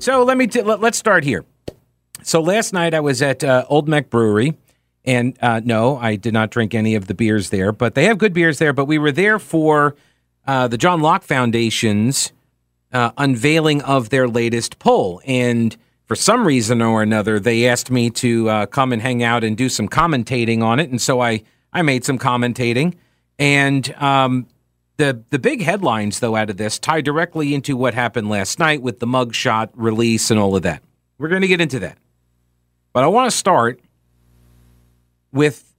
So let me t- let, us start here. So last night I was at uh, Old Meck Brewery, and uh, no, I did not drink any of the beers there, but they have good beers there. But we were there for uh, the John Locke Foundation's uh, unveiling of their latest poll, and for some reason or another, they asked me to uh, come and hang out and do some commentating on it, and so I I made some commentating, and um, the the big headlines though out of this tie directly into what happened last night with the mugshot release and all of that. We're going to get into that. But I want to start with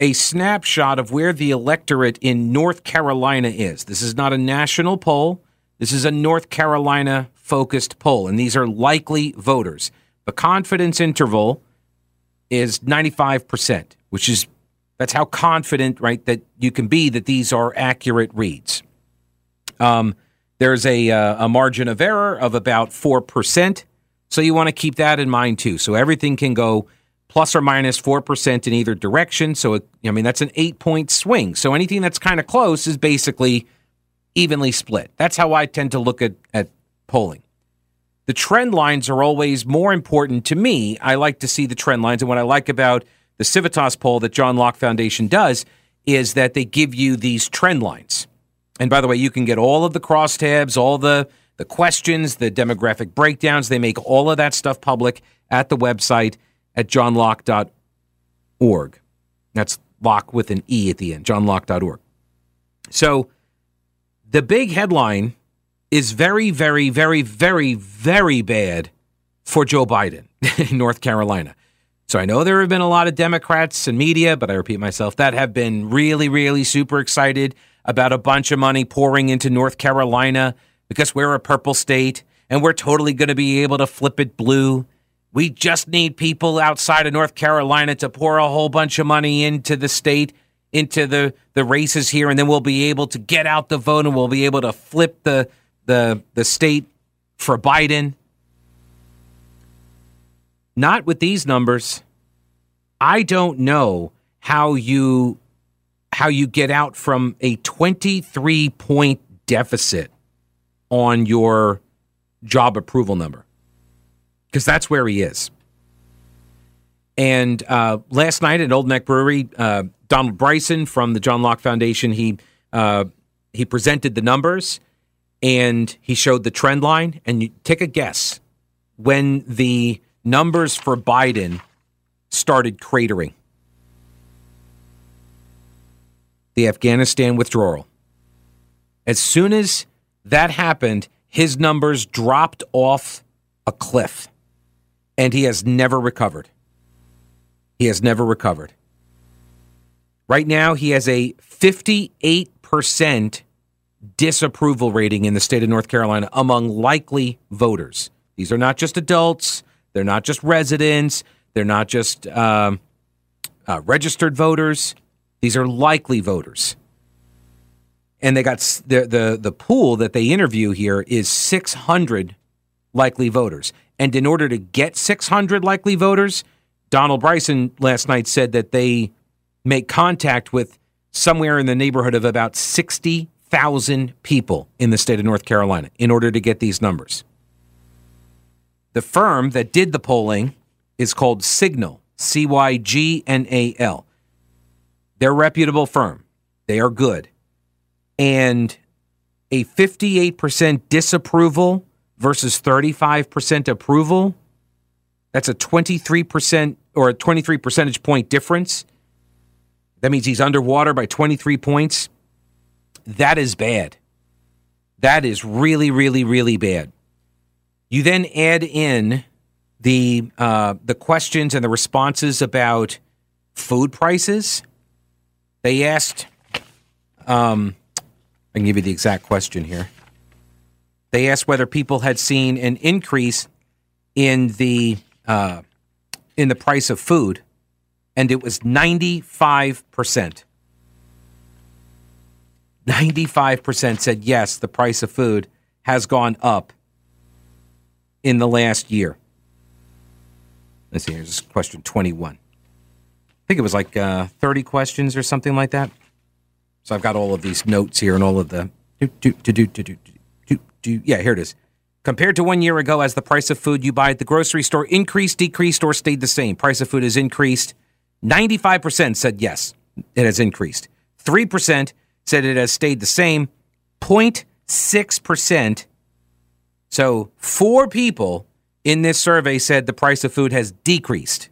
a snapshot of where the electorate in North Carolina is. This is not a national poll. This is a North Carolina focused poll, and these are likely voters. The confidence interval is 95%, which is that's how confident, right, that you can be that these are accurate reads. Um, there's a, uh, a margin of error of about 4%. So you want to keep that in mind too. So everything can go plus or minus 4% in either direction. So, it, I mean, that's an eight point swing. So anything that's kind of close is basically evenly split. That's how I tend to look at, at polling. The trend lines are always more important to me. I like to see the trend lines. And what I like about the Civitas poll that John Locke Foundation does is that they give you these trend lines. And by the way, you can get all of the crosstabs, all the the questions, the demographic breakdowns. They make all of that stuff public at the website at johnlocke.org. That's lock with an E at the end, johnlocke.org. So the big headline is very, very, very, very, very bad for Joe Biden in North Carolina. So I know there have been a lot of Democrats and media, but I repeat myself, that have been really, really super excited about a bunch of money pouring into North Carolina because we're a purple state and we're totally going to be able to flip it blue. We just need people outside of North Carolina to pour a whole bunch of money into the state, into the, the races here, and then we'll be able to get out the vote and we'll be able to flip the the the state for Biden. Not with these numbers. I don't know how you how you get out from a 23 point deficit on your job approval number because that's where he is. And uh, last night at Old Meck Brewery, uh, Donald Bryson from the John Locke Foundation he uh, he presented the numbers and he showed the trend line. And you take a guess when the numbers for Biden started cratering. The Afghanistan withdrawal. As soon as that happened, his numbers dropped off a cliff and he has never recovered. He has never recovered. Right now, he has a 58% disapproval rating in the state of North Carolina among likely voters. These are not just adults, they're not just residents. They're not just um, uh, registered voters. These are likely voters. And they got the, the, the pool that they interview here is 600 likely voters. And in order to get 600 likely voters, Donald Bryson last night said that they make contact with somewhere in the neighborhood of about 60,000 people in the state of North Carolina in order to get these numbers. The firm that did the polling is called Cygnal, C Y G N A L. They're a reputable firm. They are good. And a 58% disapproval versus 35% approval, that's a 23% or a 23 percentage point difference. That means he's underwater by 23 points. That is bad. That is really, really, really bad. You then add in the uh, the questions and the responses about food prices. They asked, um, I can give you the exact question here. They asked whether people had seen an increase in the uh, in the price of food, and it was ninety five percent. Ninety five percent said yes, the price of food has gone up in the last year. Let's see, here's question 21. I think it was like uh, 30 questions or something like that. So I've got all of these notes here and all of the. Do, do, do, do. Yeah, here it is. Compared to one year ago, has the price of food you buy at the grocery store increased, decreased, or stayed the same? Price of food has increased. 95% said yes, it has increased. 3% said it has stayed the same. 0.6%. So, four people in this survey said the price of food has decreased.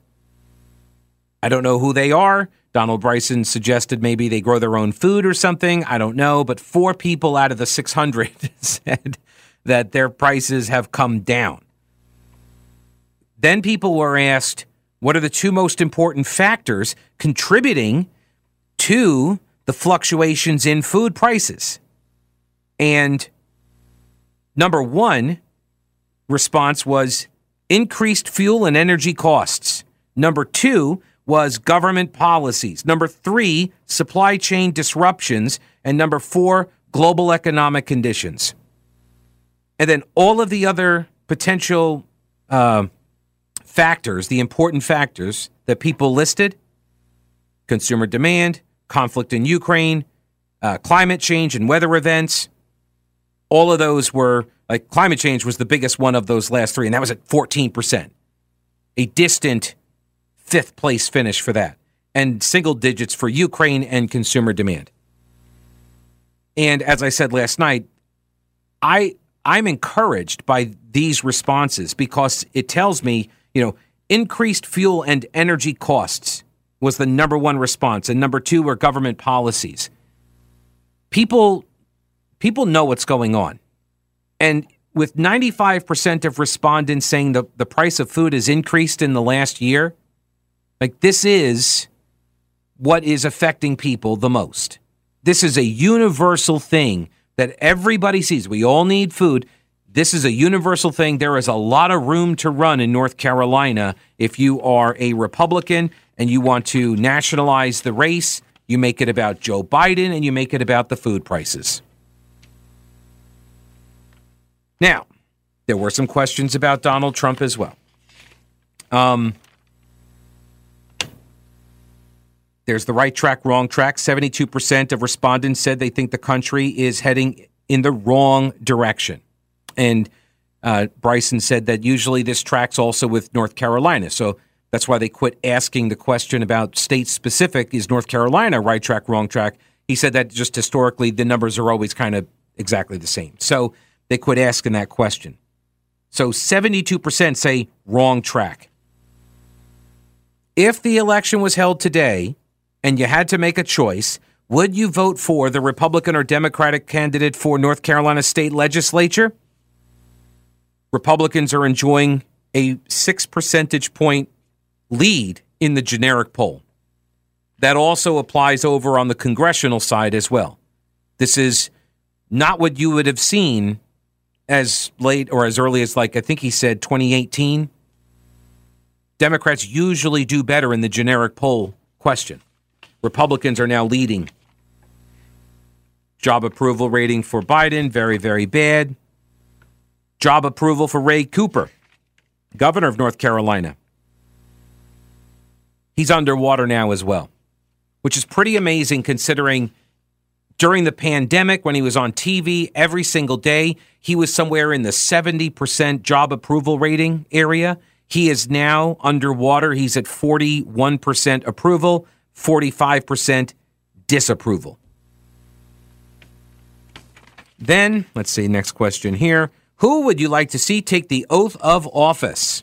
I don't know who they are. Donald Bryson suggested maybe they grow their own food or something. I don't know. But four people out of the 600 said that their prices have come down. Then people were asked, what are the two most important factors contributing to the fluctuations in food prices? And number one response was increased fuel and energy costs. Number two was government policies. Number three, supply chain disruptions. And number four, global economic conditions. And then all of the other potential uh, factors, the important factors that people listed consumer demand, conflict in Ukraine, uh, climate change and weather events, all of those were like climate change was the biggest one of those last three, and that was at 14%. A distant fifth place finish for that, and single digits for Ukraine and consumer demand. And as I said last night, I I'm encouraged by these responses because it tells me, you know, increased fuel and energy costs was the number one response, and number two were government policies. People people know what's going on. And with 95% of respondents saying the, the price of food has increased in the last year, like this is what is affecting people the most. This is a universal thing that everybody sees. We all need food. This is a universal thing. There is a lot of room to run in North Carolina if you are a Republican and you want to nationalize the race. You make it about Joe Biden and you make it about the food prices. Now, there were some questions about Donald Trump as well. Um, there's the right track, wrong track. 72% of respondents said they think the country is heading in the wrong direction. And uh, Bryson said that usually this tracks also with North Carolina. So that's why they quit asking the question about state specific is North Carolina right track, wrong track. He said that just historically the numbers are always kind of exactly the same. So they quit asking that question. So 72% say wrong track. If the election was held today and you had to make a choice, would you vote for the Republican or Democratic candidate for North Carolina state legislature? Republicans are enjoying a six percentage point lead in the generic poll. That also applies over on the congressional side as well. This is not what you would have seen as late or as early as like I think he said 2018. Democrats usually do better in the generic poll question. Republicans are now leading. Job approval rating for Biden, very, very bad. Job approval for Roy Cooper, governor of North Carolina. He's underwater now as well, which is pretty amazing considering during the pandemic when he was on TV every single day, he was somewhere in the 70% job approval rating area. He is now underwater. He's at 41% approval, 45% disapproval. Then, let's see, next question here. Who would you like to see take the oath of office?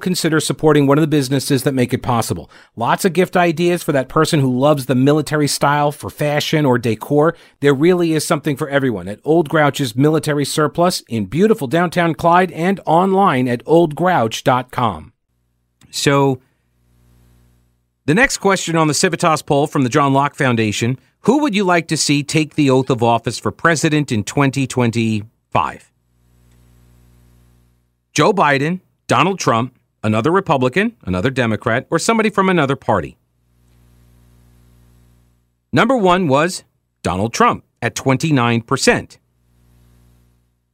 consider supporting one of the businesses that make it possible. Lots of gift ideas for that person who loves the military style for fashion or decor. There really is something for everyone at Old Grouch's Military Surplus in beautiful downtown Clyde and online at oldgrouch.com. So, the next question on the Civitas poll from the John Locke Foundation Who would you like to see take the oath of office for president in 2025? Joe Biden, Donald Trump, another Republican, another Democrat, or somebody from another party. Number one was Donald Trump at 29%.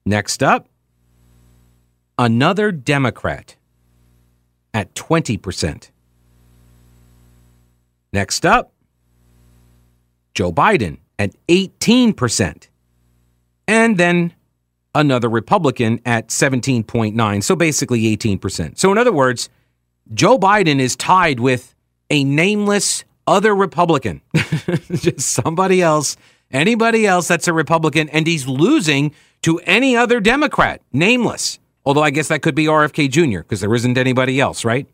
Next up, another Democrat at 20%. Next up, Joe Biden at 18%. And then another Republican at 17.9, so basically 18%. So in other words, Joe Biden is tied with a nameless other Republican. Just somebody else, anybody else that's a Republican and he's losing to any other Democrat, nameless. Although I guess that could be RFK Jr. because there isn't anybody else, right?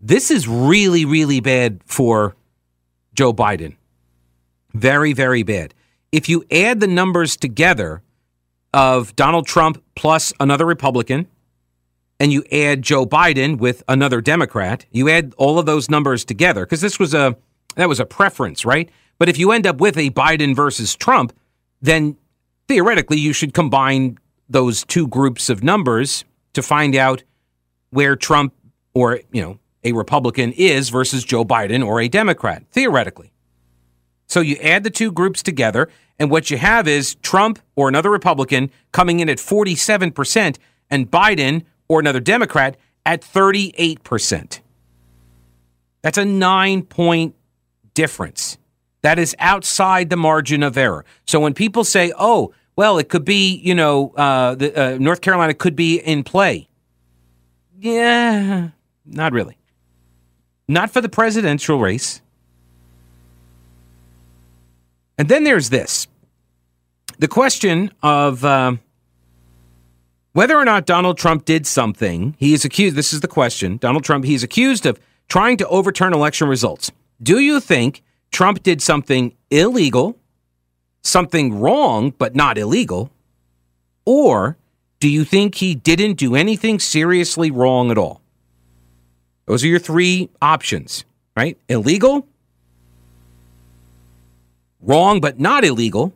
This is really really bad for Joe Biden. Very very bad. If you add the numbers together, of Donald Trump plus another Republican, and you add Joe Biden with another Democrat, you add all of those numbers together because this was a that was a preference, right? But if you end up with a Biden versus Trump, then theoretically you should combine those two groups of numbers to find out where Trump or, you know, a Republican is versus Joe Biden or a Democrat, theoretically. So you add the two groups together and what you have is Trump or another Republican coming in at 47% and Biden or another Democrat at 38%. That's a nine point difference. That is outside the margin of error. So when people say, oh, well, it could be, you know, uh, the, uh, North Carolina could be in play. Yeah, not really. Not for the presidential race. And then there's this the question of uh, whether or not Donald Trump did something. He is accused, this is the question Donald Trump, he's accused of trying to overturn election results. Do you think Trump did something illegal, something wrong, but not illegal? Or do you think he didn't do anything seriously wrong at all? Those are your three options, right? Illegal, wrong but not illegal,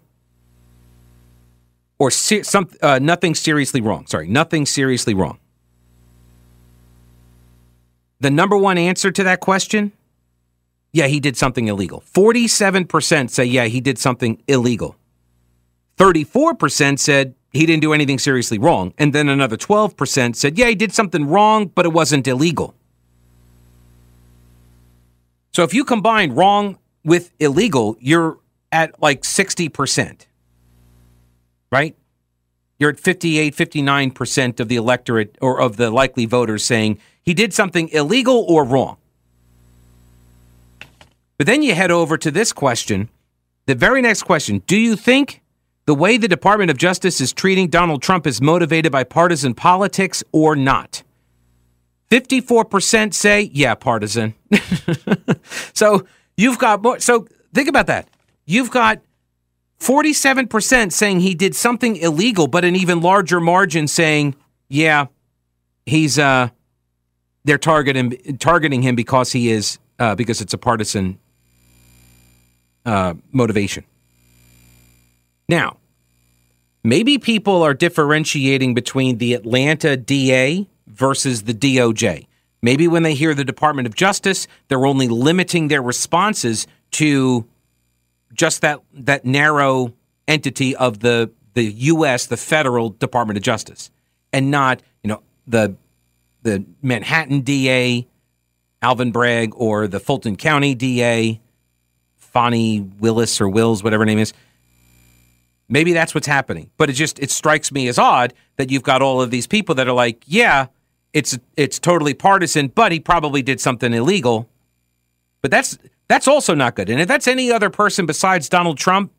or ser- some, uh, nothing seriously wrong. Sorry, nothing seriously wrong. The number one answer to that question yeah, he did something illegal. 47% say, yeah, he did something illegal. 34% said he didn't do anything seriously wrong. And then another 12% said, yeah, he did something wrong, but it wasn't illegal. So if you combine wrong with illegal, you're at like 60%. Right? You're at 58, 59% of the electorate or of the likely voters saying he did something illegal or wrong. But then you head over to this question. The very next question Do you think the way the Department of Justice is treating Donald Trump is motivated by partisan politics or not? 54% say, yeah, partisan. so you've got more. So think about that. You've got 47% saying he did something illegal, but an even larger margin saying, yeah, he's, uh, they're targeting, targeting him because he is, uh, because it's a partisan uh, motivation. Now, maybe people are differentiating between the Atlanta DA versus the DOJ. Maybe when they hear the Department of Justice, they're only limiting their responses to just that that narrow entity of the the U.S. the federal Department of Justice, and not you know the the Manhattan DA, Alvin Bragg, or the Fulton County DA, Fani Willis or Wills, whatever name is. Maybe that's what's happening. But it just it strikes me as odd that you've got all of these people that are like, yeah, it's it's totally partisan, but he probably did something illegal. But that's that's also not good. And if that's any other person besides Donald Trump,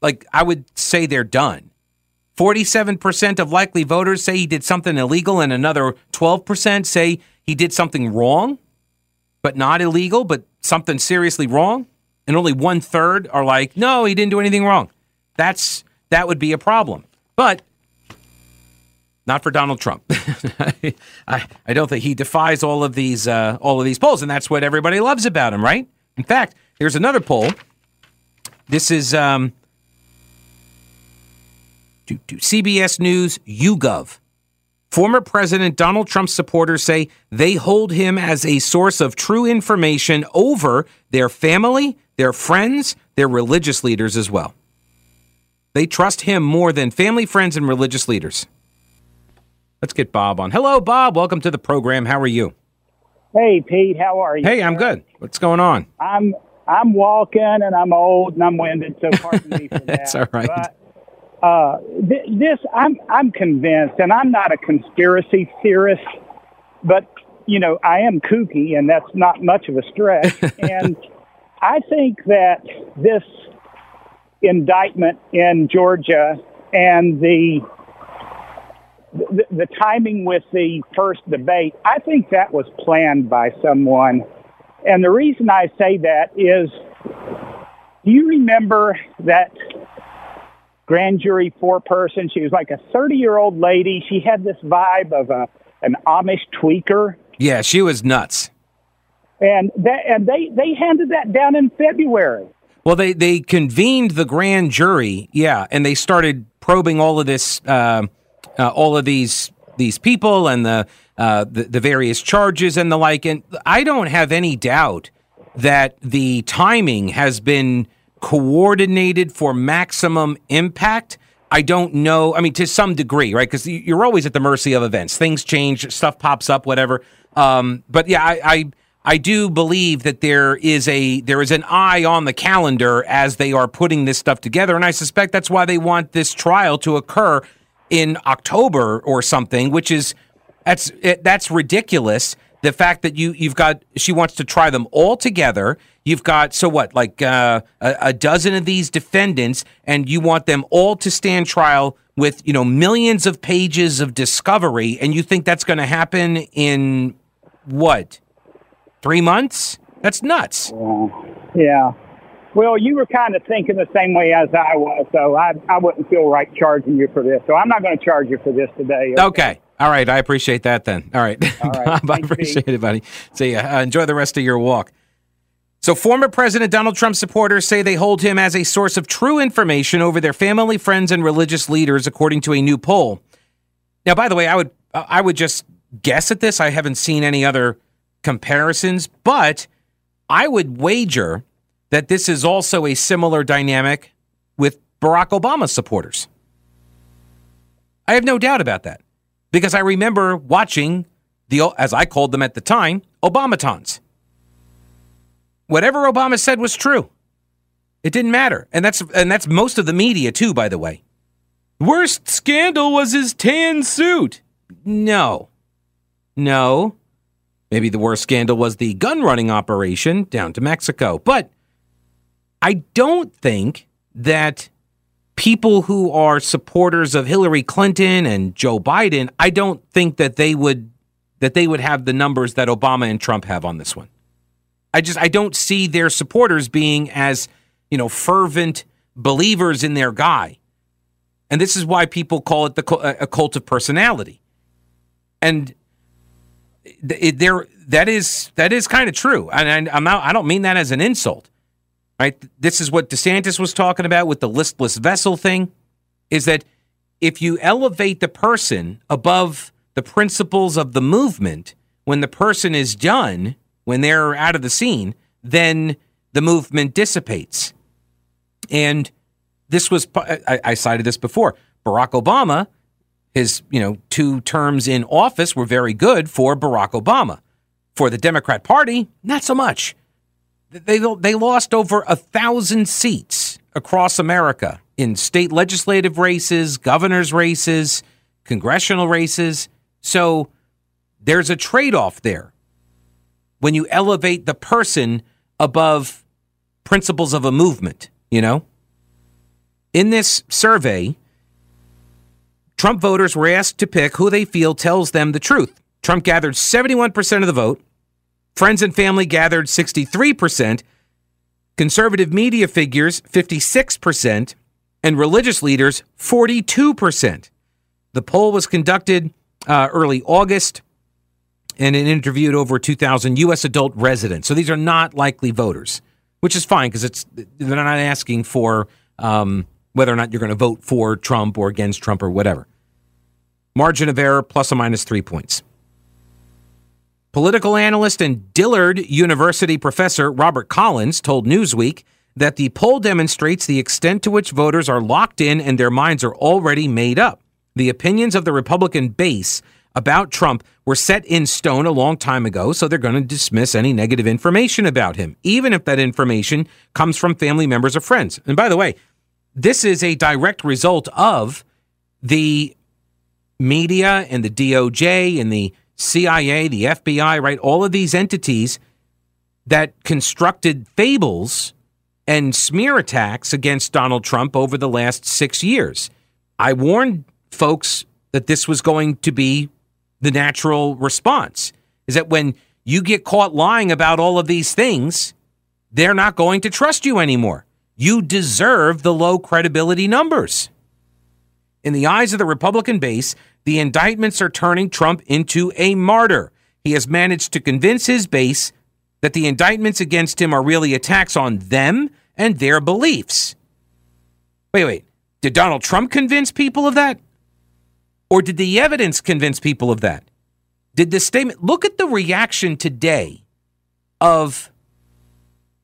like I would say they're done. 47% of likely voters say he did something illegal, and another 12% say he did something wrong, but not illegal, but something seriously wrong. And only one third are like, no, he didn't do anything wrong. That's that would be a problem. But not for Donald Trump. I, I don't think he defies all of these uh, all of these polls, and that's what everybody loves about him, right? In fact, here's another poll. This is um, CBS News YouGov. Former President Donald Trump's supporters say they hold him as a source of true information over their family, their friends, their religious leaders as well. They trust him more than family, friends, and religious leaders. Let's get Bob on. Hello, Bob. Welcome to the program. How are you? Hey, Pete. How are you? Hey, I'm good. What's going on? I'm I'm walking and I'm old and I'm winded, so pardon me for that. That's all right. But, uh, th- this I'm I'm convinced, and I'm not a conspiracy theorist, but you know I am kooky, and that's not much of a stretch. and I think that this indictment in Georgia and the, the the timing with the first debate, I think that was planned by someone. And the reason I say that is, do you remember that grand jury four person. She was like a 30 year old lady. She had this vibe of a an Amish tweaker. Yeah, she was nuts. And that and they they handed that down in February. Well, they they convened the grand jury, yeah, and they started probing all of this, uh, uh, all of these these people and the, uh, the the various charges and the like. And I don't have any doubt that the timing has been coordinated for maximum impact. I don't know. I mean, to some degree, right? Because you're always at the mercy of events. Things change, stuff pops up, whatever. Um, but yeah, I, I I do believe that there is a there is an eye on the calendar as they are putting this stuff together, and I suspect that's why they want this trial to occur in October or something, which is that's that's ridiculous the fact that you you've got she wants to try them all together. You've got so what like uh, a, a, dozen of these defendants, and you want them all to stand trial with you know millions of pages of discovery, and you think that's going to happen in what three months? That's nuts. Yeah. yeah. Well, you were kind of thinking the same way as I was, so I I wouldn't feel right charging you for this. So I'm not going to charge you for this today. okay. okay. All right, I appreciate that then. All right, All right. I appreciate it, buddy. See ya. Uh, enjoy the rest of your walk. So, former President Donald Trump supporters say they hold him as a source of true information over their family, friends, and religious leaders, according to a new poll. Now, by the way, I would I would just guess at this. I haven't seen any other comparisons, but I would wager that this is also a similar dynamic with Barack Obama supporters. I have no doubt about that because I remember watching the, as I called them at the time, Obamatons. Whatever Obama said was true. It didn't matter. And that's and that's most of the media too, by the way. Worst scandal was his tan suit. No. No. Maybe the worst scandal was the gun running operation down to Mexico. But I don't think that people who are supporters of Hillary Clinton and Joe Biden, I don't think that they would that they would have the numbers that Obama and Trump have on this one. I just I don't see their supporters being as, you know, fervent believers in their guy. And this is why people call it the uh, a cult of personality. And there that is that is kind of true. And I'm not, I don't mean that as an insult right? This is what DeSantis was talking about with the listless vessel thing is that if you elevate the person above the principles of the movement, when the person is done, when they're out of the scene, then the movement dissipates. And this was, I, I cited this before. Barack Obama, His, you know, two terms in office were very good for Barack Obama. For the Democrat Party, not so much. They, they lost over a thousand seats across America in state legislative races, governor's races, congressional races. So there's a trade off there when you elevate the person above principles of a movement, you know? In this survey, Trump voters were asked to pick who they feel tells them the truth. Trump gathered 71% of the vote. Friends and family gathered 63%. Conservative media figures 56%. And religious leaders 42%. The poll was conducted uh, early August and it interviewed over 2,000 U.S. adult residents. So these are not likely voters, which is fine because it's they're not asking for um, whether or not you're going to vote for Trump or against Trump or whatever. Margin of error plus or minus three points. Political analyst and Dillard University professor Robert Collins told Newsweek that the poll demonstrates the extent to which voters are locked in and their minds are already made up. The opinions of the Republican base about Trump were set in stone a long time ago, so they're going to dismiss any negative information about him, even if that information comes from family members or friends. And by the way, this is a direct result of the media and the DOJ and the CIA, the FBI, right? All of these entities that constructed fables and smear attacks against Donald Trump over the last six years. I warned folks that this was going to be the natural response is that when you get caught lying about all of these things, they're not going to trust you anymore. You deserve the low credibility numbers. In the eyes of the Republican base, the indictments are turning Trump into a martyr. He has managed to convince his base that the indictments against him are really attacks on them and their beliefs. Wait, wait. Did Donald Trump convince people of that? Or did the evidence convince people of that? Did the statement look at the reaction today of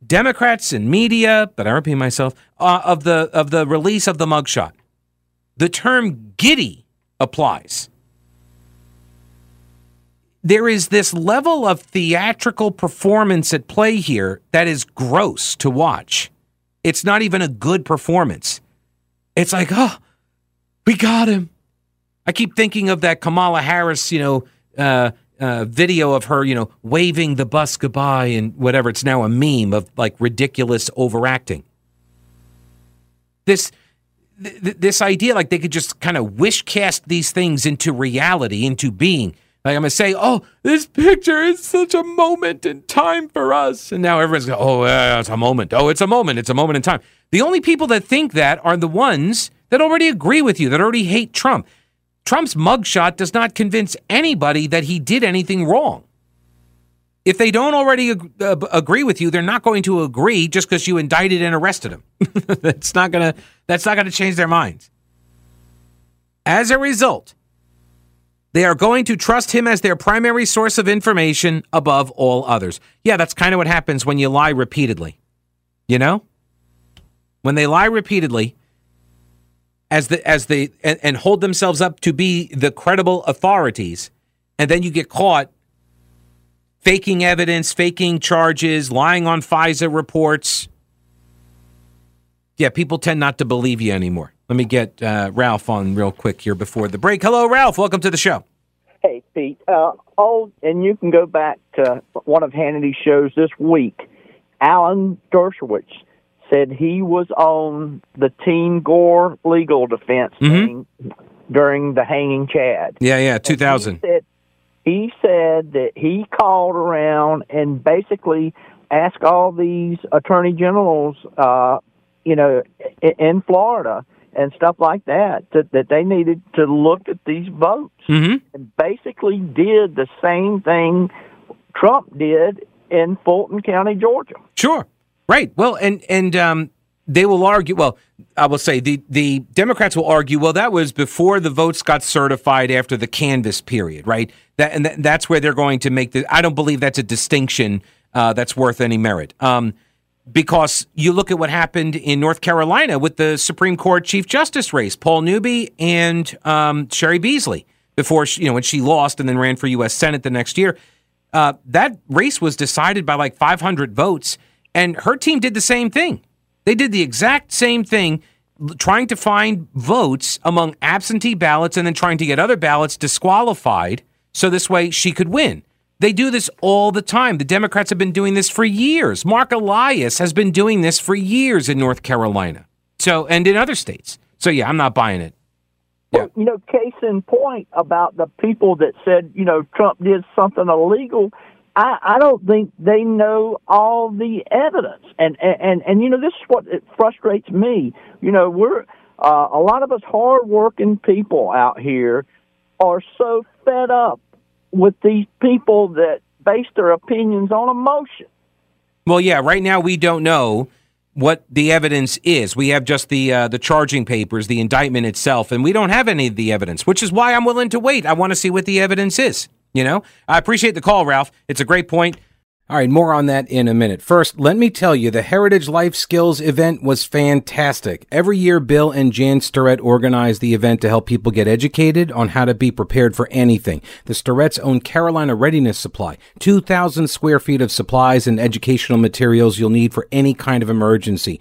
Democrats and media, but I repeat myself, uh, of the of the release of the mugshot. The term giddy applies. There is this level of theatrical performance at play here that is gross to watch. It's not even a good performance. It's like, oh, we got him. I keep thinking of that Kamala Harris, you know, uh, uh, video of her, you know, waving the bus goodbye and whatever. It's now a meme of like ridiculous overacting. This th- this idea, like they could just kind of wish cast these things into reality, into being. Like I'm gonna say, oh, this picture is such a moment in time for us, and now everyone's going, oh, yeah, it's a moment. Oh, it's a moment. It's a moment in time. The only people that think that are the ones that already agree with you, that already hate Trump. Trump's mugshot does not convince anybody that he did anything wrong. If they don't already ag- uh, agree with you, they're not going to agree just because you indicted and arrested them. that's not gonna. That's not gonna change their minds. As a result, they are going to trust him as their primary source of information above all others. Yeah, that's kind of what happens when you lie repeatedly. You know, when they lie repeatedly, as the as they and, and hold themselves up to be the credible authorities, and then you get caught faking evidence, faking charges, lying on FISA reports. Yeah, people tend not to believe you anymore. Let me get uh, Ralph on real quick here before the break. Hello, Ralph. Welcome to the show. Hey, Pete. Uh, oh, and you can go back to one of Hannity's shows this week. Alan Dershowitz said he was on the Team Gore legal defense mm-hmm. during the hanging Chad. Yeah, yeah, 2000. He said, he said that he called around and basically asked all these attorney generals, uh, you know, in Florida and stuff like that, that, that they needed to look at these votes mm-hmm. and basically did the same thing Trump did in Fulton County, Georgia. Sure. Right. Well, and and um, they will argue. Well, I will say the the Democrats will argue. Well, that was before the votes got certified after the canvass period, right? That and that's where they're going to make the. I don't believe that's a distinction uh, that's worth any merit. Um, because you look at what happened in North Carolina with the Supreme Court Chief Justice race, Paul Newby and um, Cheri Beasley, before she, you know when she lost and then ran for U.S. Senate the next year. Uh, that race was decided by like 500 votes, and her team did the same thing. They did the exact same thing, trying to find votes among absentee ballots and then trying to get other ballots disqualified so this way she could win. They do this all the time. The Democrats have been doing this for years. Marc Elias has been doing this for years in North Carolina. So, and in other states. So, yeah, I'm not buying it. Yeah. Well, you know, case in point about the people that said, you know, Trump did something illegal. I, I don't think they know all the evidence, and and and, and you know, this is what it frustrates me. You know, we're uh, a lot of us hardworking people out here are so fed up with these people that base their opinions on emotion. Well, yeah, right now we don't know what the evidence is. We have just the uh, the charging papers, the indictment itself, and we don't have any of the evidence, which is why I'm willing to wait. I want to see what the evidence is. You know, I appreciate the call, Ralph. It's a great point. All right, more on that in a minute. First, let me tell you, the Heritage Life Skills event was fantastic. Every year, Bill and Jan Starrett organize the event to help people get educated on how to be prepared for anything. The Starretts own Carolina Readiness Supply, 2,000 square feet of supplies and educational materials you'll need for any kind of emergency.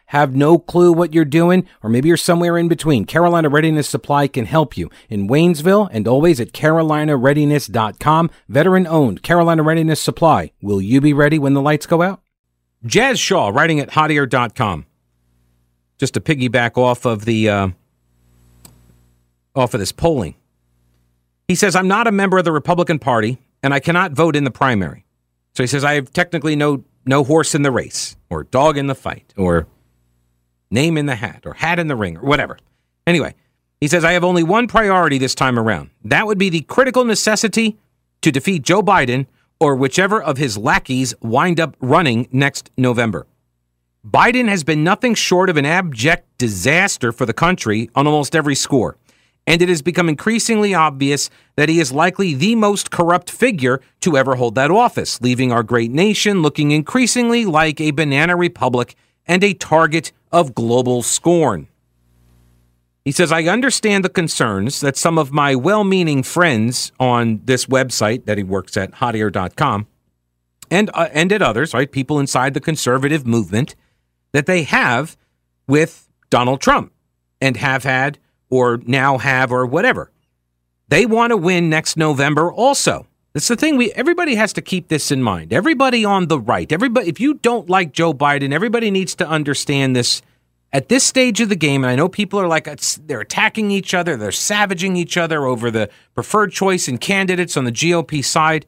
have no clue what you're doing, or maybe you're somewhere in between, Carolina Readiness Supply can help you in Waynesville and always at carolinareadiness.com. Veteran owned Carolina Readiness Supply. Will you be ready when the lights go out? Jazz Shaw, writing at hotair.com. Just to piggyback off of the uh, off of this polling. He says, I'm not a member of the Republican Party and I cannot vote in the primary. So he says, I have technically no, no horse in the race or dog in the fight or name in the hat or hat in the ring or whatever. Anyway, he says, I have only one priority this time around. That would be the critical necessity to defeat Joe Biden or whichever of his lackeys wind up running next November. Biden has been nothing short of an abject disaster for the country on almost every score and it has become increasingly obvious that he is likely the most corrupt figure to ever hold that office, leaving our great nation looking increasingly like a banana republic and a target of global scorn. He says, I understand the concerns that some of my well meaning friends on this website that he works at, hotair.com, and, uh, and at others, right, people inside the conservative movement, that they have with Donald Trump and have had or now have or whatever. They want to win next November also. That's the thing we everybody has to keep this in mind. Everybody on the right, everybody if you don't like Joe Biden, everybody needs to understand this at this stage of the game. And I know people are like they're attacking each other, they're savaging each other over the preferred choice and candidates on the GOP side.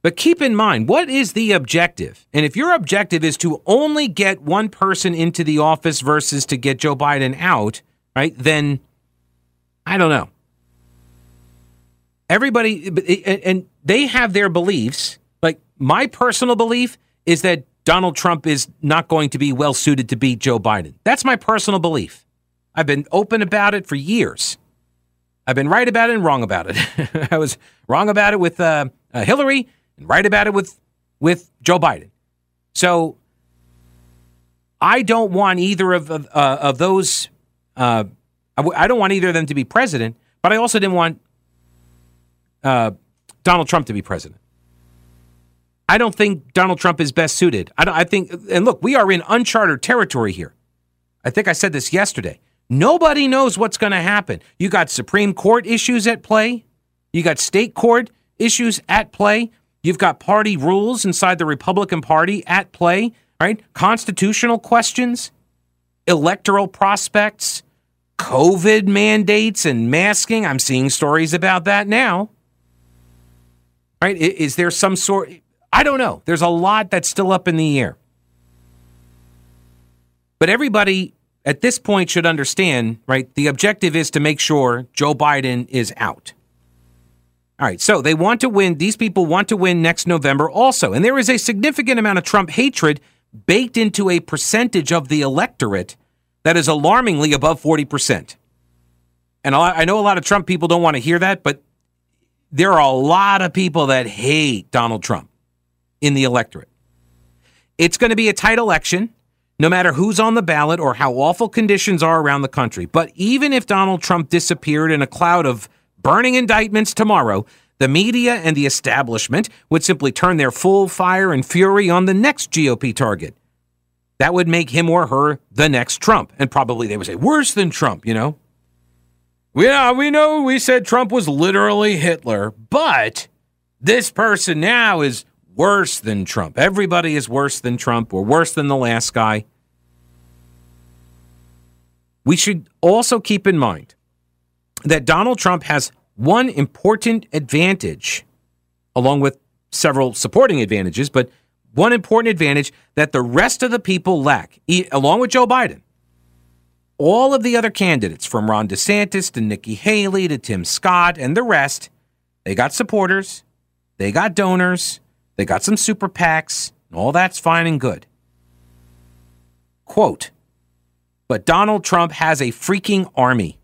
But keep in mind, what is the objective? And if your objective is to only get one person into the office versus to get Joe Biden out, right, then I don't know. Everybody, and they have their beliefs. Like my personal belief is that Donald Trump is not going to be well suited to beat Joe Biden. That's my personal belief. I've been open about it for years. I've been right about it and wrong about it. I was wrong about it with uh, uh, Hillary and right about it with with Joe Biden. So I don't want either of uh, of those uh, I w- I don't want either of them to be president, but I also didn't want uh, Donald Trump to be president. I don't think Donald Trump is best suited. I, I think, and look, we are in uncharted territory here. I think I said this yesterday. Nobody knows what's going to happen. You got Supreme Court issues at play. You got state court issues at play. You've got party rules inside the Republican Party at play, right? Constitutional questions, electoral prospects, COVID mandates and masking. I'm seeing stories about that now. Right? Is there some sort? I don't know. There's a lot that's still up in the air. But everybody at this point should understand, right? The objective is to make sure Joe Biden is out. All right, so they want to win. These people want to win next November also. And there is a significant amount of Trump hatred baked into a percentage of the electorate that is alarmingly above 40%. And I know a lot of Trump people don't want to hear that, but there are a lot of people that hate Donald Trump in the electorate. It's going to be a tight election, no matter who's on the ballot or how awful conditions are around the country. But even if Donald Trump disappeared in a cloud of burning indictments tomorrow, the media and the establishment would simply turn their full fire and fury on the next GOP target. That would make him or her the next Trump. And probably they would say, worse than Trump, you know? Yeah, we know we said Trump was literally Hitler, but this person now is worse than Trump. Everybody is worse than Trump or worse than the last guy. We should also keep in mind that Donald Trump has one important advantage, along with several supporting advantages, but one important advantage that the rest of the people lack, along with Joe Biden all of the other candidates, from Ron DeSantis to Nikki Haley to Tim Scott and the rest, they got supporters, they got donors, they got some super PACs, and all that's fine and good. Quote, but Donald Trump has a freaking army.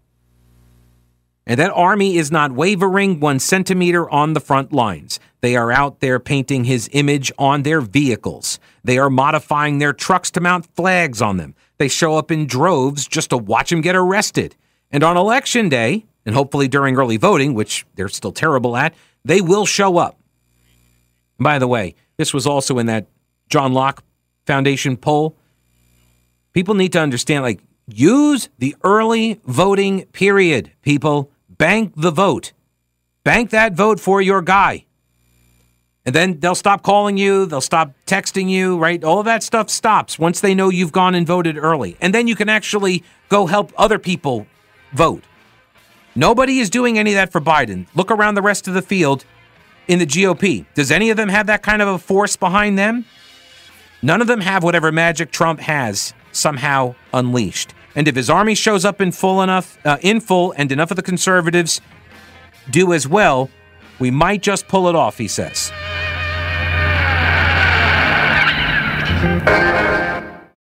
And that army is not wavering one centimeter on the front lines. They are out there painting his image on their vehicles. They are modifying their trucks to mount flags on them. They show up in droves just to watch him get arrested. And on election day, and hopefully during early voting, which they're still terrible at, they will show up. By the way, this was also in that John Locke Foundation poll. People need to understand like, use the early voting period, people. Bank the vote. Bank that vote for your guy. And then they'll stop calling you, they'll stop texting you, right? All of that stuff stops once they know you've gone and voted early. And then you can actually go help other people vote. Nobody is doing any of that for Biden. Look around the rest of the field in the GOP. Does any of them have that kind of a force behind them? None of them have whatever magic Trump has somehow unleashed. And if his army shows up in full enough, uh, in full, and enough of the conservatives do as well, we might just pull it off, he says. Thank you.